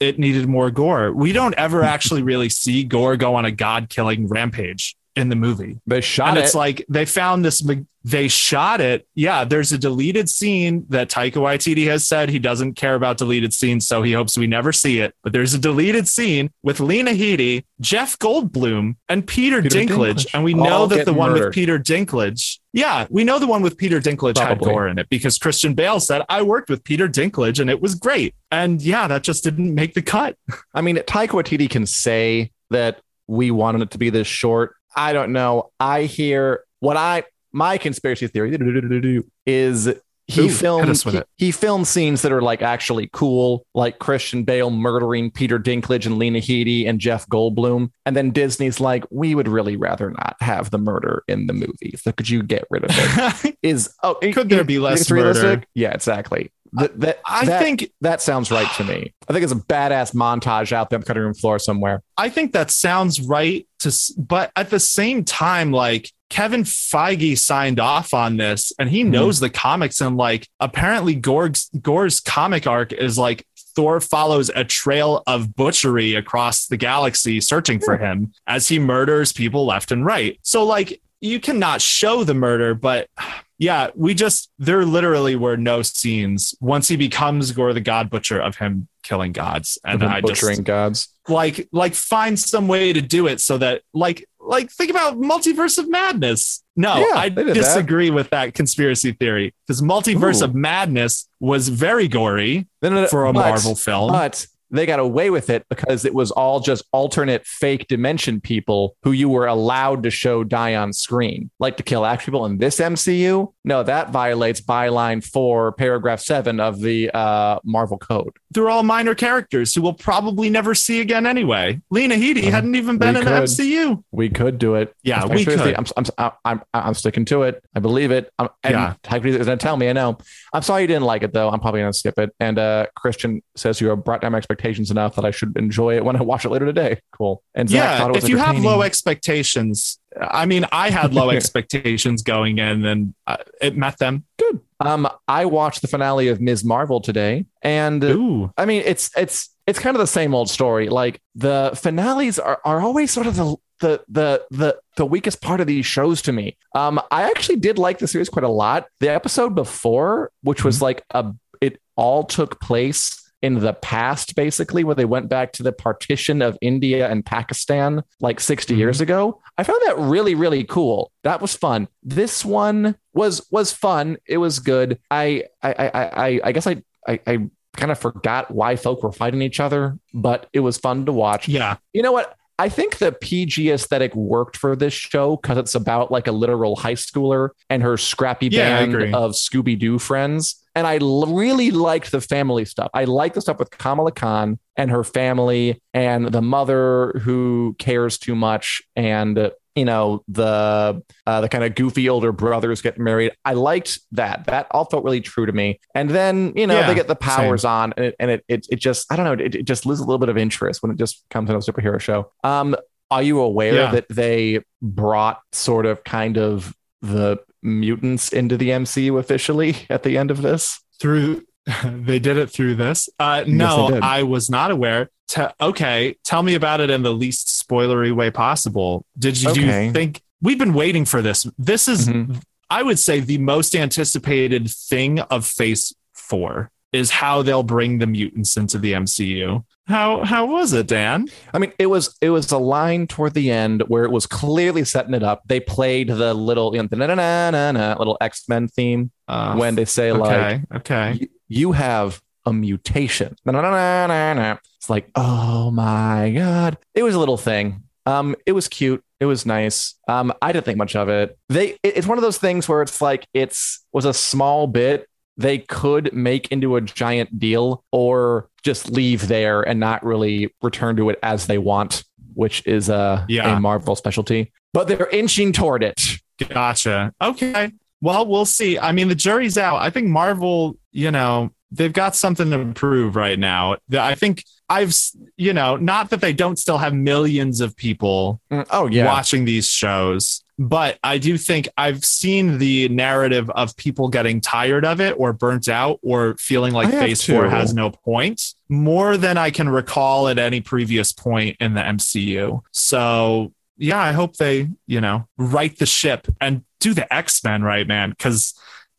it needed more gore. We don't ever (laughs) actually really see Gorr go on a god killing rampage in the movie. They shot and it. it's like they found this. They shot it. Yeah, there's a deleted scene that Taika Waititi has said he doesn't care about deleted scenes, so he hopes we never see it. But there's a deleted scene with Lena Headey, Jeff Goldblum, and Peter, Peter Dinklage, Dinklage. and we All know that the one murdered. with Peter Dinklage. Yeah, we know the one with Peter Dinklage had Probably. gore in it because Christian Bale said I worked with Peter Dinklage and it was great. And yeah, that just didn't make the cut. (laughs) I mean, Taika Waititi can say that we wanted it to be this short. I don't know. I hear what I my conspiracy theory is he Ooh, filmed he, it. he filmed scenes that are like actually cool, like Christian Bale murdering Peter Dinklage and Lena Headey and Jeff Goldblum, and then Disney's like, we would really rather not have the murder in the movie. So could you get rid of it? (laughs) Is oh, Could there be less it's realistic? murder? Yeah, exactly. That, that, I that- think that sounds right to me. I think it's a badass montage out there on the cutting room floor somewhere. I think that sounds right to, but at the same time, like Kevin Feige signed off on this and he Mhm. knows the comics and like apparently Gorr's, Gorr's comic arc is like Thor follows a trail of butchery across the galaxy searching for him as he murders people left and right. So like you cannot show the murder, but yeah, we just there literally were no scenes once he becomes Gorr the God Butcher of him killing gods. And I butchering just gods. like like find some way to do it so that like like think about multiverse of madness no Yeah, i did that. disagree with that conspiracy theory because multiverse Ooh. of madness was very gory for a but- marvel film But they got away with it because it was all just alternate fake dimension people who you were allowed to show die on screen. Like to kill actual people in this MCU? No, that violates byline four, paragraph seven of the uh, Marvel Code. they're all minor characters who we'll probably never see again anyway lena headey Uh, hadn't even been in the mcu We could do it. Yeah, we could. I'm, I'm, I'm, I'm, sticking to it. I believe it. I'm, and Yeah. Is going to tell me. I know. I'm sorry you didn't like it though. I'm probably going to skip it. And uh, Christian says you brought down my expectations enough that I should enjoy it when I watch it later today. Cool. And Zach yeah thought it was if you have low expectations i mean i had low (laughs) expectations going in and uh, it met them Good. Um, I watched the finale of Ms. Marvel today, and ooh I mean, it's it's it's kind of the same old story. Like the finales are are always sort of the the the the the weakest part of these shows to me. Um, I actually did like the series quite a lot. The episode before, which was like a, it all took place in the past, basically, where they went back to the partition of India and Pakistan like 60 Mhm. years ago. I found that really, really cool. That was fun. This one was was fun. It was good. I I I I, I guess I I, I kind of forgot why folk were fighting each other, but it was fun to watch. yeah You know what? I think the PG aesthetic worked for this show because it's about like a literal high schooler and her scrappy Yeah, band of Scooby Doo friends. And I l- really liked the family stuff. I like the stuff with Kamala Khan and her family and the mother who cares too much and you know the uh, the kind of goofy older brothers getting married. I liked that. That all felt really true to me. And then you know Yeah, they get the powers on, and it, and it, it it just I don't know. It, it just loses a little bit of interest when it just comes in a superhero show. Um, are you aware Yeah. that they brought sort of kind of the mutants into the MCU officially at the end of this? through (laughs) they did it through this uh no did. i was not aware Te- okay tell me about it in the least spoilery way possible did you, do Okay. you think we've been waiting for this this is Mhm. i would say the most anticipated thing of phase four is how they'll bring the mutants into the mcu how how was it dan I mean, it was it was a line toward the end where it was clearly setting it up. They played the little you know, little X Men theme uh, when they say like okay okay "You- have a mutation. Na-na-na-na-na-na. It's like, oh my god. It was a little thing. Um, it was cute. It was nice. Um, I didn't think much of it. They it- it's one of those things where it's like it's was a small bit they could make into a giant deal or just leave there and not really return to it as they want, which is a, Yeah. a Marvel specialty. But they're inching toward it. Gotcha. Okay. Well, we'll see. I mean, the jury's out. I think Marvel, you know, they've got something to prove right now. I think I've, you know, not that they don't still have millions of people Mm, Oh yeah. watching these shows, but I do think I've seen the narrative of people getting tired of it or burnt out or feeling like Phase too. 4 has no point more than I can recall at any previous point in the MCU. So, yeah, I hope they, you know, right the ship and do the X-Men right, man, cuz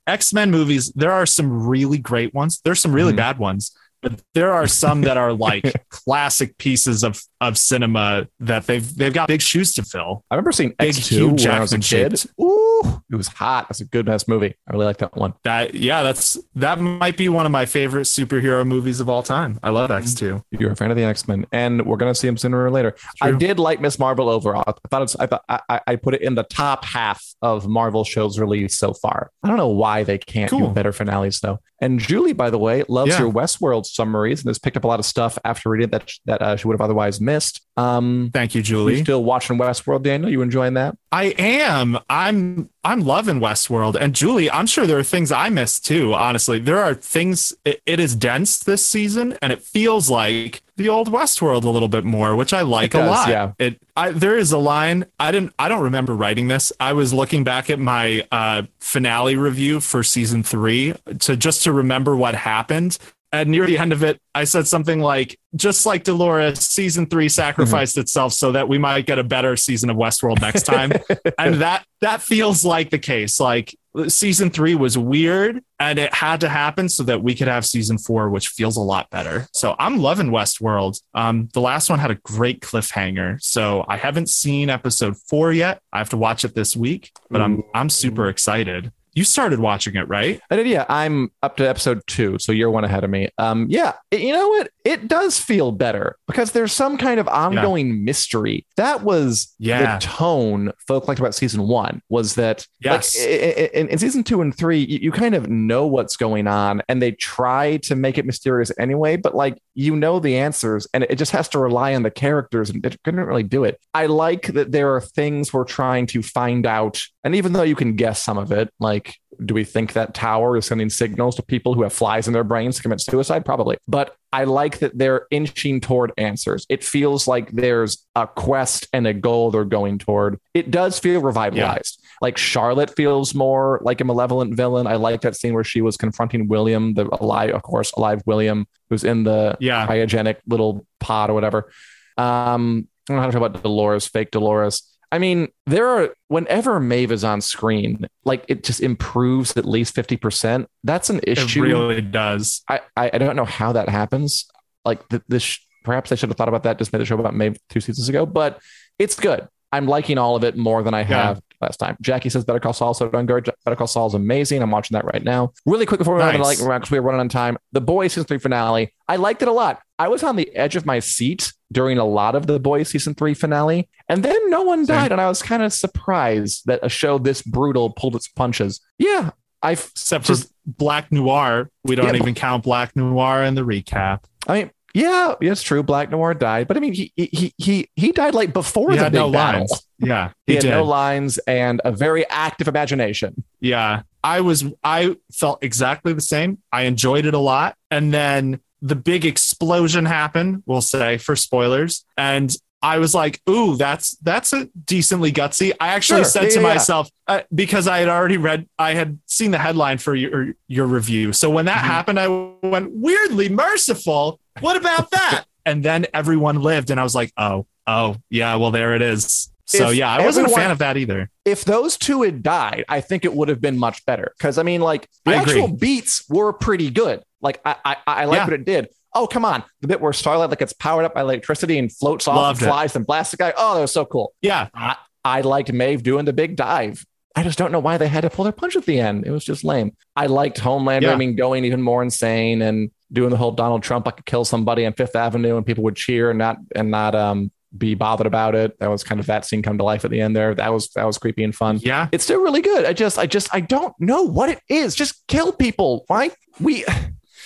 X-Men movies, there are some really great ones. There's some really mm-hmm. bad ones but there are some that are like (laughs) classic pieces of of cinema that they've they've got big shoes to fill. I remember seeing X two when I was a kid. Ooh, it was hot. That's a good ass movie. I really like that one. That yeah, that's that might be one of my favorite superhero movies of all time. I love X two. Mm-hmm. You're a fan of the X Men, and we're gonna see them sooner or later. I did like Miss Marvel overall. I thought it's I thought I, I put it in the top half of Marvel shows released so far. I don't know why they can't cool. do better finales though. And Julie, by the way, loves yeah. your Westworld summaries and has picked up a lot of stuff after reading that that uh, she would have otherwise missed. Um, Thank you, Julie. You still watching Westworld, Daniel? You enjoying that? I am. I'm. I'm loving Westworld, and Julie. I'm sure there are things I missed too. Honestly, there are things. it, it is dense this season, and it feels like the old Westworld a little bit more, which I like does, a lot. Yeah. It. I, there is a line. I didn't. I don't remember writing this. I was looking back at my uh, finale review for season three to just to remember what happened, and near the end of it, I said something like, just like Dolores, season three sacrificed mm-hmm. itself so that we might get a better season of Westworld next time. (laughs) and that that feels like the case. Like season three was weird and it had to happen so that we could have season four, which feels a lot better. So I'm loving Westworld. Um, the last one had a great cliffhanger. So I haven't seen episode four yet. I have to watch it this week, but I'm I'm super excited you started watching it, right? I did. Yeah, I'm up to episode two, so you're one ahead of me. Um, yeah, you know what? It does feel better because there's some kind of ongoing yeah. mystery. That was yeah. the tone folk liked about season one. Was that yes? Like, in, in, season two and three, you, you kind of know what's going on, and they try to make it mysterious anyway. But like you know the answers, and it just has to rely on the characters, and it couldn't really do it. I like that there are things we're trying to find out, and even though you can guess some of it, like like, do we think that tower is sending signals to people who have flies in their brains to commit suicide? Probably. But I like that they're inching toward answers. It feels like there's a quest and a goal they're going toward. It does feel revitalized. Yeah. Like Charlotte feels more like a malevolent villain. I like that scene where she was confronting William, the alive, of course, alive William, who's in the yeah. cryogenic little pod or whatever. Um, I don't know how to talk about Dolores, fake Dolores. I mean, there are whenever Maeve is on screen, like it just improves at least 50%. That's an issue. It really does. I, I, I don't know how that happens. Like this, perhaps I should have thought about that, just made a show about Maeve two seasons ago, but it's good. I'm liking all of it more than I have yeah. last time. Jackie says Better Call Saul so done good. Better Call Saul is amazing. I'm watching that right now. Really quick before we nice. move on to like because we're running on time. The Boys season three finale. I liked it a lot. I was on the edge of my seat during a lot of the Boys season three finale, and then no one died, Same. and I was kind of surprised that a show this brutal pulled its punches. Yeah, I except just, for Black Noir, we don't yeah, even count Black Noir in the recap. I mean, yeah, it's true. Black Noir died, but I mean, he he he he died like before he the big no battle. Lines. Yeah, (laughs) he, he had did. no lines and a very active imagination. Yeah, I was. I felt exactly the same. I enjoyed it a lot, and then the big explosion happened. We'll say for spoilers, and I was like, "Ooh, that's that's a decently gutsy." I actually sure. said yeah, to yeah, myself uh, because I had already read, I had seen the headline for your your review. So when that mm-hmm. happened, I went weirdly merciful. What about that? (laughs) and then everyone lived, and I was like, "Oh, oh, yeah. Well, there it is." So if yeah, I wasn't everyone, a fan of that either. If those two had died, I think it would have been much better. Because I mean, like the I actual agree. beats were pretty good. Like I I, I like yeah. what it did. Oh, come on. The bit where Starlight like gets powered up by electricity and floats off Loved and flies it. and blasts the guy. Oh, that was so cool. Yeah. I, I liked Maeve doing the big dive. I just don't know why they had to pull their punch at the end. It was just lame. I liked Homelander, yeah. I mean, going even more insane and doing the whole Donald Trump, I could kill somebody on Fifth Avenue and people would cheer and not and not um be bothered about it. That was kind of that scene come to life at the end there. That was that was creepy and fun. Yeah. It's still really good. I just I just I don't know what it is. Just kill people. Why we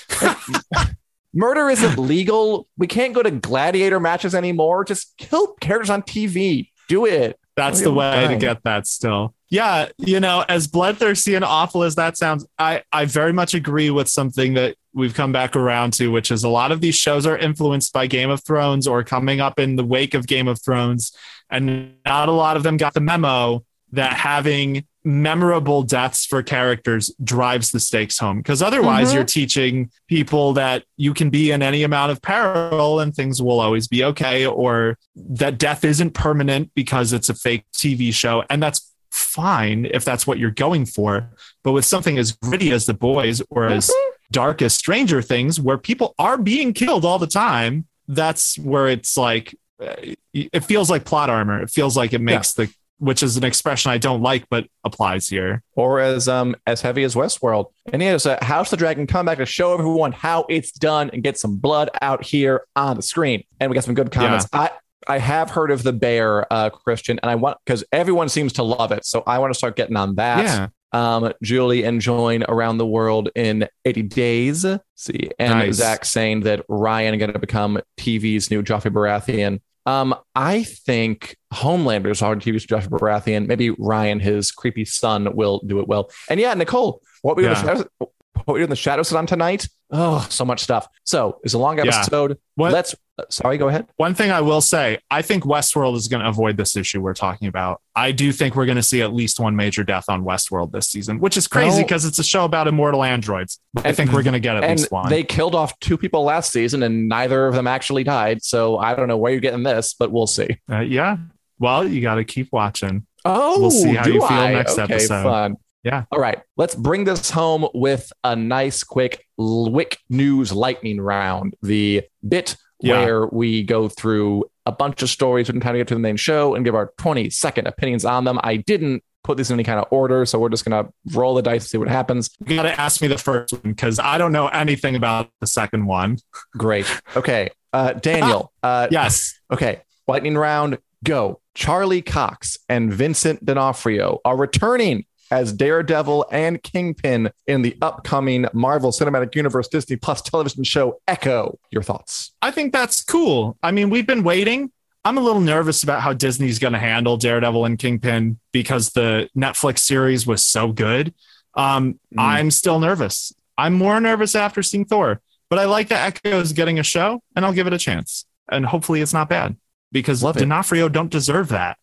(laughs) Murder isn't legal. We can't go to gladiator matches anymore. Just kill characters on TV. Do it. That's the way dying. to get that still. Yeah, you know, as bloodthirsty and awful as that sounds, I, I very much agree with something that we've come back around to, which is a lot of these shows are influenced by Game of Thrones or coming up in the wake of Game of Thrones. And not a lot of them got the memo that having memorable deaths for characters drives the stakes home. Because otherwise Mhm. you're teaching people that you can be in any amount of peril and things will always be okay or that death isn't permanent because it's a fake TV show and that's fine if that's what you're going for. But with something as gritty as the boys or as dark as stranger things where people are being killed all the time that's where it's like uh, it feels like plot armor. It feels like it makes the which is an expression I don't like, but applies here. or as um as heavy as Westworld. And he has a House of the Dragon come back to show everyone how it's done and get some blood out here on the screen. And we got some good comments. I I have heard of the bear, uh, Christian, and I want because everyone seems to love it, so I want to start getting on that. yeah, Um, Julie enjoying around the world in 80 days. see, and Nice. Zach saying that Ryan going to become TV's new Joffrey Baratheon. Um, I think Homelander's our TV's Joffrey Baratheon. Maybe Ryan, his creepy son, will do it well. And yeah, Nicole, what we Yeah. in the shadows, what we do in the shadows on tonight? Oh, so much stuff. So it's a long Yeah. episode. What- Let's. Uh, sorry, go ahead. One thing I will say, I think Westworld is going to avoid this issue we're talking about. I do think we're going to see at least one major death on Westworld this season, which is crazy because it's a show about immortal androids. I think we're going to get at and least one. they killed off two people last season, and neither of them actually died. So I don't know where you're getting this, but we'll see. Uh, yeah. Well, you got to keep watching. Oh, We'll see how do you feel I? next okay, episode. Fun. Yeah. All right. Let's bring this home with a nice, quick, wick news lightning round. The bit Yeah. where we go through a bunch of stories and kind of get to the main show and give our 20 second opinions on them. I didn't put these in any kind of order, so we're just gonna roll the dice and see what happens. You got to ask me the first one because I don't know anything about the second one. Great. Okay. Uh, Daniel. Uh, Yes. Okay, lightning round, go. Charlie Cox and Vincent D'Onofrio are returning as Daredevil and Kingpin in the upcoming Marvel Cinematic Universe Disney Plus television show Echo. Your thoughts? I think that's cool. I mean, we've been waiting. I'm a little nervous about how Disney's going to handle Daredevil and Kingpin because the Netflix series was so good. Um, Mm. I'm still nervous. I'm more nervous after seeing Thor, but I like that Echo is getting a show and I'll give it a chance. And hopefully it's not bad because Love it. D'Onofrio don't deserve that.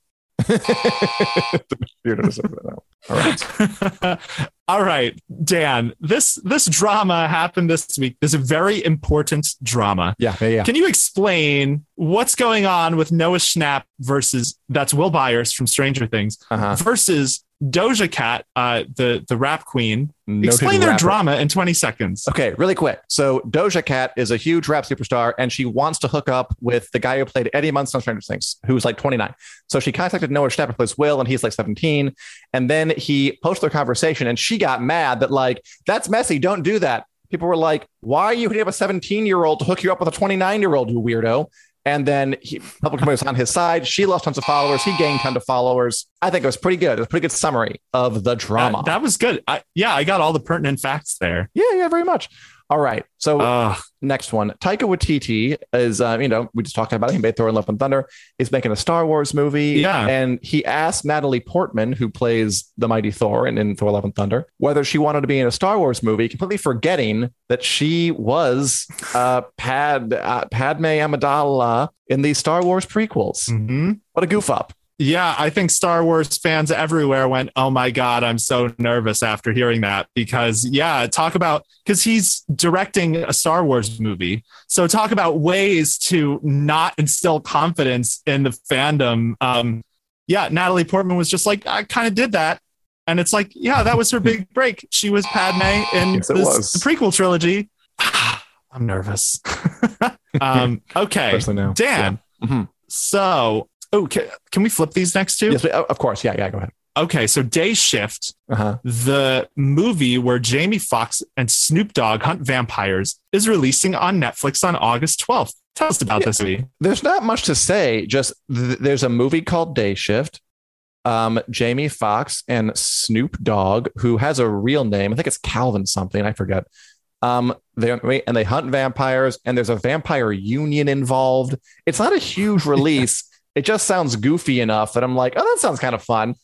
(laughs) You're gonna say that now. All right. (laughs) All right, Dan. This this drama happened this week. There's a very important drama. Yeah, yeah, yeah. Can you explain what's going on with Noah Schnapp versus that's Will Byers from Stranger Things Uh-huh. versus Doja Cat, uh, the the rap queen? Noted explain their rapper. drama in 20 seconds. Okay, really quick. So Doja Cat is a huge rap superstar, and she wants to hook up with the guy who played Eddie Munson on Stranger Things, who's like 29. So she contacted Noah Schnapp, who plays Will, and he's like 17. And then he posted their conversation, and she got mad that like that's messy. Don't do that. People were like, "Why are you hitting up a 17 year old to hook you up with a 29 year old, you weirdo?" And then he public was on his side. She lost tons of followers. He gained tons of followers. I think it was pretty good. It was a pretty good summary of the drama. that was good. I, yeah, I got all the pertinent facts there. yeah, yeah, very much. All right. So Ugh. next one taika waititi is uh, you know we just talked about it he made thor and love and thunder He's making a star wars movie Yeah. and he asked natalie portman who plays the mighty thor in, in thor love and thunder whether she wanted to be in a star wars movie completely forgetting that she was uh, Pad, uh, padme amidala in the star wars prequels Mhm. what a goof up Yeah, I think Star Wars fans everywhere went, "Oh my god, I'm so nervous after hearing that." Because yeah, talk about because he's directing a Star Wars movie. So talk about ways to not instill confidence in the fandom. Um, yeah, Natalie Portman was just like, "I kind of did that," and it's like, yeah, that was her big break. She was Padme in Yes, this- the prequel trilogy. (sighs) I'm nervous. (laughs) um, (laughs) okay, especially now Dan. Yeah. Mhm. So, oh, can, can we flip these next two? yes of course yeah yeah go ahead Okay, so Day Shift, uh-huh the movie where Jamie Foxx and Snoop Dogg hunt vampires, is releasing on Netflix on August 12th. Tell us about Yeah. this movie. there's not much to say. Just th- there's a movie called Day Shift. Um, Jamie Foxx and Snoop Dogg, who has a real name, I think it's Calvin something, I forget. Um, they and they hunt vampires, and there's a vampire union involved. It's not a huge (laughs) release. It just sounds goofy enough that I'm like, oh, that sounds kind of fun.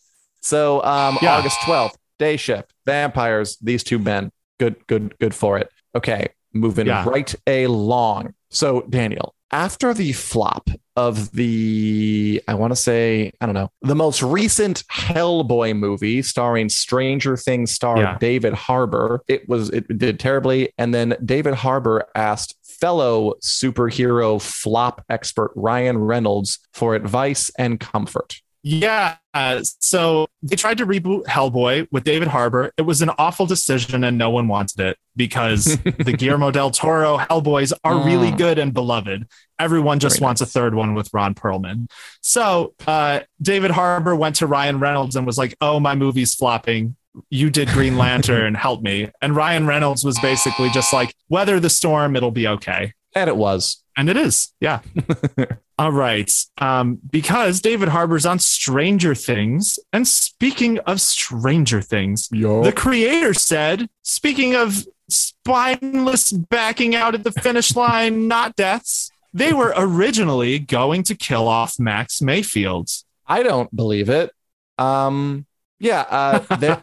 So, um, Yeah. August 12th, Day Shift, vampires, these two men, good, good, good for it. Okay, moving Yeah. right along. So, Daniel, after the flop of the, I want to say, I don't know, the most recent Hellboy movie starring Stranger Things star Yeah. David Harbour, it was it did terribly, and then David Harbour asked fellow superhero flop expert Ryan Reynolds for advice and comfort. Yeah. uh, so they tried to reboot Hellboy with David Harbour. It was an awful decision and no one wanted it because (laughs) the Guillermo del Toro Hellboys are really Mm. good and beloved. Everyone just Very wants a third one with Ron Perlman. So uh, David Harbour went to Ryan Reynolds and was like, Oh, my movie's flopping. You did Green Lantern, (laughs) help me. And Ryan Reynolds was basically just like, Weather the storm, it'll be okay. And it was. And it is. Yeah. (laughs) All right. Um, because David Harbour's on Stranger Things. And speaking of Stranger Things, the creator said, speaking of spineless backing out at the finish (laughs) line, not deaths, they were originally going to kill off Max Mayfield. I don't believe it. Um, yeah, uh,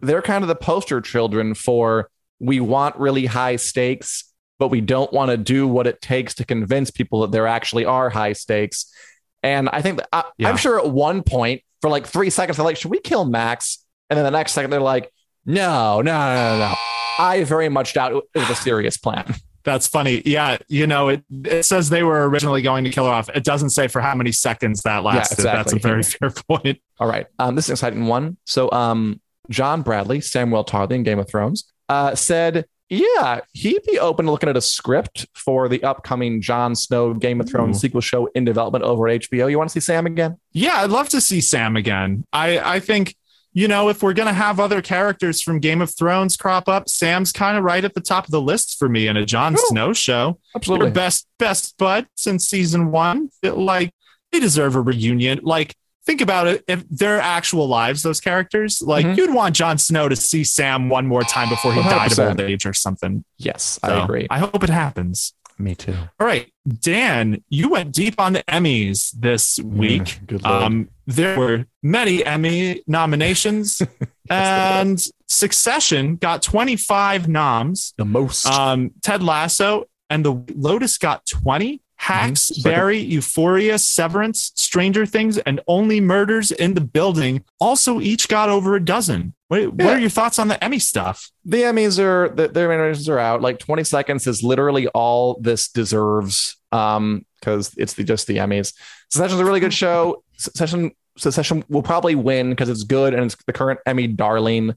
they're, kind of the poster children for we want really high stakes, but we don't want to do what it takes to convince people that there actually are high stakes. And I think that I, Yeah. I'm sure at one point, for like three seconds, they're like, should we kill Max? And then the next second, they're like, no, no, no, no, no. I very much doubt it was a serious plan. That's funny. Yeah, you know, it, it says they were originally going to kill her off. It doesn't say for how many seconds that lasted. That's a very (laughs) fair point. All right. Um, this is an exciting one. So, um, John Bradley, Samuel Tarly in Game of Thrones, uh, said, yeah, he'd be open to looking at a script for the upcoming Jon Snow Game of Thrones Ooh. sequel show in development over at HBO. You want to see Sam again? Yeah, I'd love to see Sam again. I, I think, you know, if we're going to have other characters from Game of Thrones crop up, Sam's kind of right at the top of the list for me in a Jon Cool. Snow show. Absolutely. They're best, best buds since season one. It, like, they deserve a reunion. Like, think about it. If their actual lives, those characters, like, Mhm. you'd want Jon Snow to see Sam one more time before he died of old age or something. Yes, I agree. I hope it happens. Me too. All right, Dan, you went deep on the Emmys this week. Mm, um, there were many Emmy nominations, (laughs) and Succession got 25 noms. the most. Um, Ted Lasso and The Lotus got 20. Hacks, Mhm. Barry, Euphoria, Severance, Stranger Things, and Only Murders in the Building also each got over a dozen. What, what are your thoughts on the Emmy stuff? the Emmys are the, their nominations are out. Like 20 seconds is literally all this deserves. Um, because it's the just the Emmys. Succession's a really good show. Succession Succession will probably win because it's good and it's the current Emmy darling.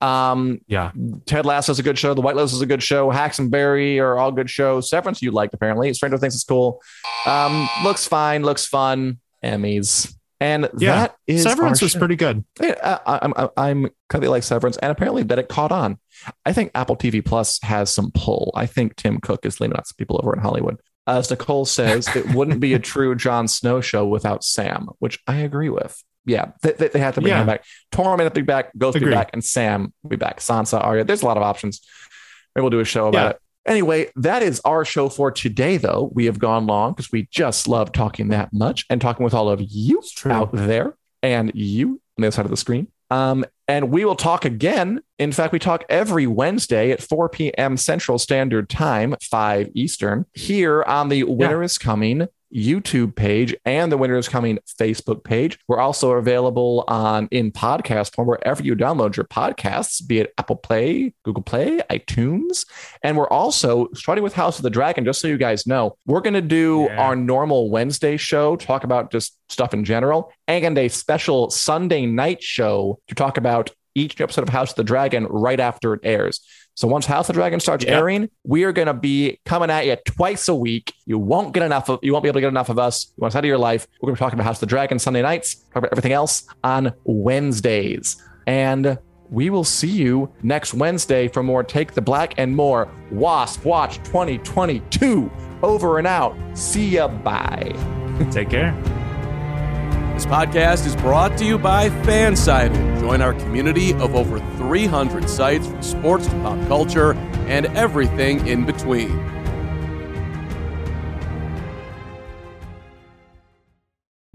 Um, Yeah. Ted Lasso is a good show. The White Lotus is a good show. Hacks and Barry are all good shows. Severance you liked apparently. Stranger Things is cool. Um, looks fine. Looks fun. Emmys. And Yeah. that is Severance was show. pretty good. Yeah, I, I'm kind of like Severance, and apparently that it caught on. I think Apple TV Plus has some pull. I think Tim Cook is leaning on some people over in Hollywood. As Nicole says, it wouldn't be a (laughs) true Jon Snow show without Sam, which I agree with. Yeah, they, they, they have to bring Yeah. him back. Tormund will be back, Ghost will be back, and Sam will be back. Sansa, Arya. There's a lot of options. Maybe we'll do a show about Yeah. it. Anyway, that is our show for today, though. We have gone long because we just love talking that much and talking with all of you out there and you on the other side of the screen. Um, and we will talk again. In fact, we talk every Wednesday at 4 p.m. Central Standard Time, 5 Eastern, here on the Winter is Coming YouTube page and the Winter is Coming Facebook page. We're also available on in podcast form wherever you download your podcasts, be it Apple Play, Google Play, iTunes. And we're also starting with House of the Dragon, just so you guys know, we're going to do Yeah. our normal Wednesday show, talk about just stuff in general, and a special Sunday night show to talk about each episode of House of the Dragon right after it airs. So once House of the Dragon starts Yep. airing, we are going to be coming at you twice a week. You won't get enough of, you won't be able to get enough of us. You want us out of your life. We're going to be talking about House of the Dragon Sunday nights, talk about everything else on Wednesdays. And we will see you next Wednesday for more Take the Black and more Wasp Watch 2022. Over and out. See ya. Bye. Take care. This podcast is brought to you by Fansided. Join our community of over 300 sites from sports to pop culture and everything in between.